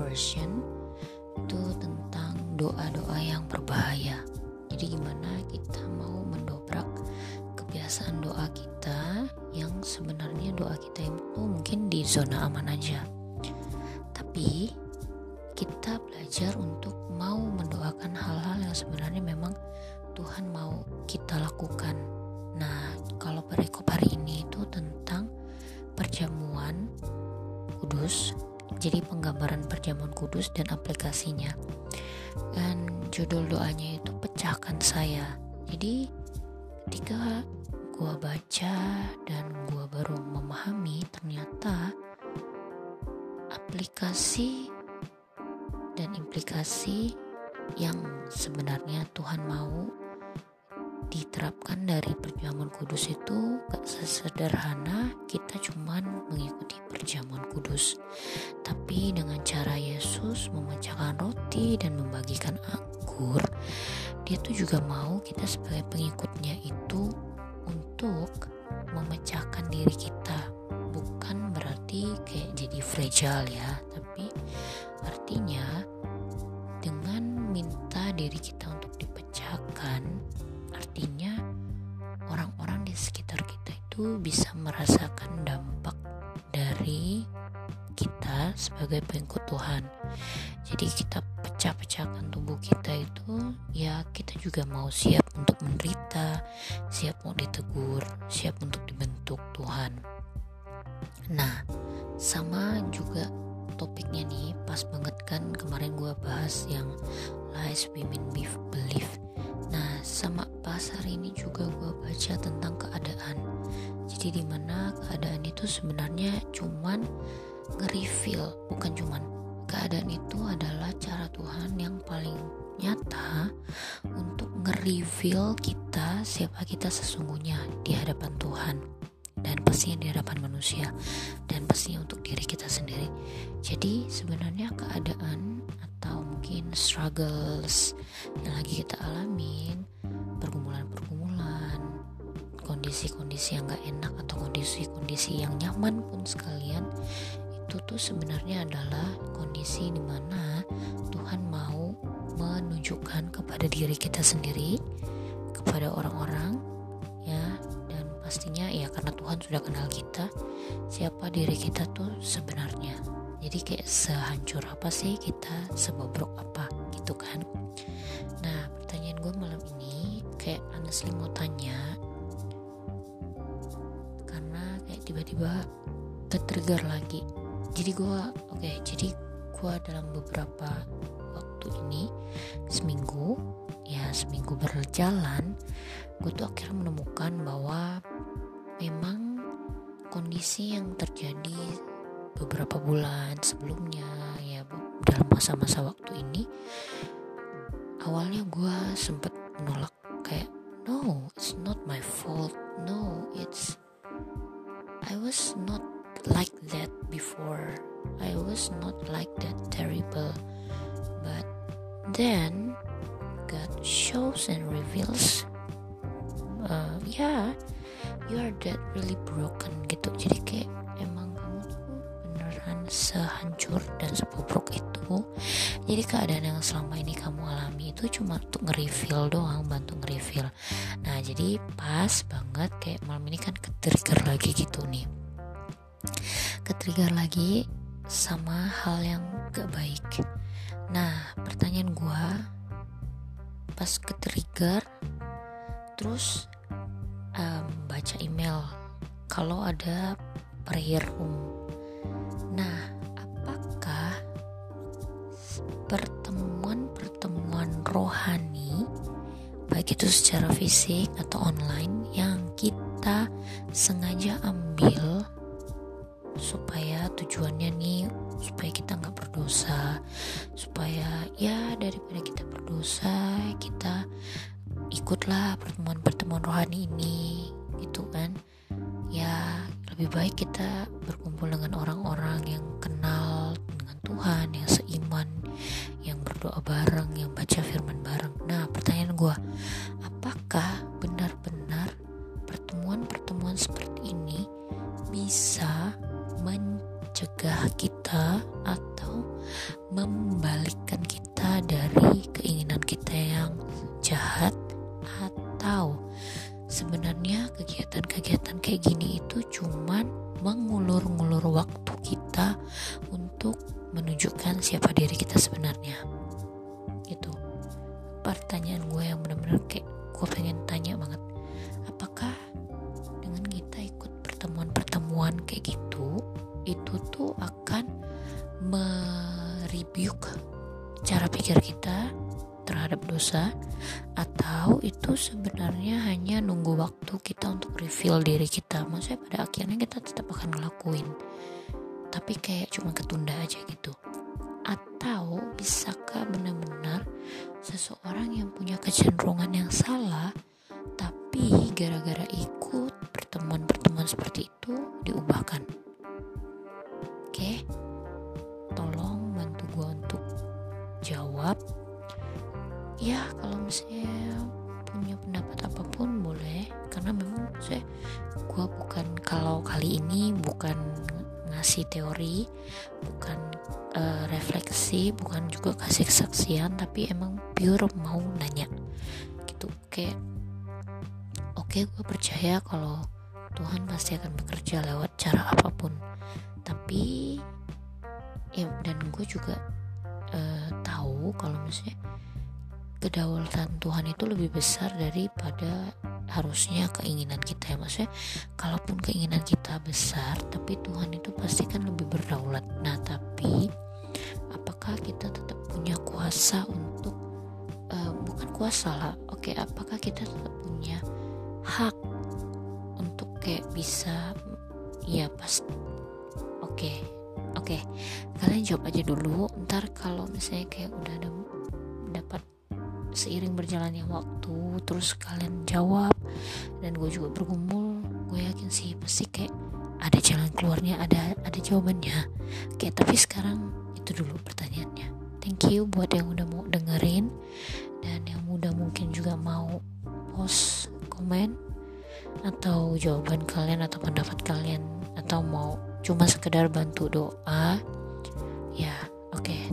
version itu tentang doa-doa yang berbahaya. Jadi gimana kita mau mendobrak kebiasaan doa kita yang sebenarnya doa kita itu mungkin di zona aman aja. Tapi kita belajar untuk mau mendoakan hal-hal yang sebenarnya memang Tuhan mau kita lakukan. Nah kalau perikop hari ini itu tentang perjamuan kudus jadi penggambaran perjamuan kudus dan aplikasinya. Dan judul doanya itu pecahkan saya. Jadi ketika gua baca dan gua baru memahami ternyata aplikasi dan implikasi yang sebenarnya Tuhan mau diterapkan dari perjamuan kudus itu gak sesederhana kita cuman mengikuti perjamuan kudus. Tapi dengan cara Yesus memecahkan roti dan membagikan anggur dia tuh juga mau kita sebagai pengikutnya itu untuk memecahkan diri kita. Bukan berarti kayak jadi fragile ya tapi artinya dengan minta diri kita untuk itu bisa merasakan dampak dari kita sebagai pengikut Tuhan. Jadi kita pecah-pecahkan tubuh kita itu ya kita juga mau siap untuk menderita, siap mau ditegur, siap untuk dibentuk Tuhan. Nah, sama juga topiknya nih pas banget kan kemarin gue bahas yang lies women believe Nah, sama pas hari ini juga gue baca tentang. Jadi di mana keadaan itu sebenarnya cuman nge-reveal, bukan cuman keadaan itu adalah cara Tuhan yang paling nyata untuk nge-reveal kita siapa kita sesungguhnya di hadapan Tuhan dan pastinya di hadapan manusia dan pastinya untuk diri kita sendiri. Jadi sebenarnya keadaan atau mungkin struggles yang lagi kita alamin kondisi-kondisi yang gak enak atau kondisi-kondisi yang nyaman pun sekalian itu tuh sebenarnya adalah kondisi di mana Tuhan mau menunjukkan kepada diri kita sendiri kepada orang-orang ya dan pastinya ya karena Tuhan sudah kenal kita siapa diri kita tuh sebenarnya. Jadi kayak sehancur apa sih kita? Sebobrok apa? Gitu kan? Nah pertanyaan gue malam ini kayak honestly mau tanya tiba-tiba ke-trigger lagi. Jadi gue oke okay, jadi gue dalam beberapa waktu ini seminggu ya seminggu berjalan gue tuh akhirnya menemukan bahwa memang kondisi yang terjadi beberapa bulan sebelumnya ya dalam masa-masa waktu ini awalnya gue sempet menolak kayak no it's not my fault. No it's I was not like that before. I was not like that terrible. But then God shows and reveals uh, yeah you are that really broken gitu. Jadi kayak sehancur dan sebobrok itu. Jadi keadaan yang selama ini kamu alami itu cuma untuk nge-reveal doang bantu nge-reveal jadi pas banget kayak malam ini kan ke-trigger lagi gitu nih. Ke-trigger lagi sama hal yang gak baik. Nah pertanyaan gue pas ke-trigger terus um, baca email. Kalau ada prayer room itu secara fisik atau online yang kita sengaja ambil supaya tujuannya nih supaya kita nggak berdosa supaya ya daripada kita berdosa kita ikutlah pertemuan-pertemuan rohani ini gitu kan. Ya lebih baik kita berkumpul dengan orang-orang yang kenal dengan Tuhan yang seiman yang berdoa bareng, yang baca firman bareng. Nah, pertanyaan gue, apakah benar-benar pertemuan-pertemuan seperti ini bisa mencegah kita atau membalikkan kita dari keinginan kita yang jahat atau sebenarnya kegiatan-kegiatan kayak gini itu cuman mengulur-ngulur waktu kita untuk menunjukkan siapa diri kita sebenarnya pertanyaan gue yang benar-benar kayak gue pengen tanya banget. Apakah dengan kita ikut pertemuan-pertemuan kayak gitu itu tuh akan merebuke cara pikir kita terhadap dosa? Atau itu sebenarnya hanya nunggu waktu kita untuk reveal diri kita? Maksudnya pada akhirnya kita tetap akan ngelakuin. Tapi kayak cuma ketunda aja gitu atau bisakah benar-benar seseorang yang punya kecenderungan yang salah tapi gara-gara ikut pertemuan-pertemuan seperti itu diubahkan? Oke tolong bantu gue untuk jawab. Ya kalau misalnya punya pendapat apa pun boleh karena memang saya gue bukan kalau kali ini bukan ngasih teori bukan uh, refleksi bukan juga kasih kesaksian tapi emang pure mau nanya. Gitu kayak oke okay, gue percaya kalau Tuhan pasti akan bekerja lewat cara apa pun. Tapi ya dan gue juga uh, tahu kalau misalnya kedaulatan Tuhan itu lebih besar daripada harusnya keinginan kita ya maksudnya kalaupun keinginan kita besar tapi Tuhan itu pasti kan lebih berdaulat nah tapi apakah kita tetap punya kuasa untuk uh, bukan kuasa lah oke okay, apakah kita tetap punya hak untuk kayak bisa ya pas oke okay, oke okay. kalian jawab aja dulu ntar kalau misalnya kayak udah ada seiring berjalannya waktu terus kalian jawab dan gue juga bergumul gue yakin sih pasti kayak ada jalan keluarnya ada ada jawabannya. Kayak tapi sekarang itu dulu pertanyaannya. Thank you buat yang udah mau dengerin dan yang udah mungkin juga mau post komen atau jawaban kalian atau pendapat kalian atau mau cuma sekedar bantu doa ya oke. okay,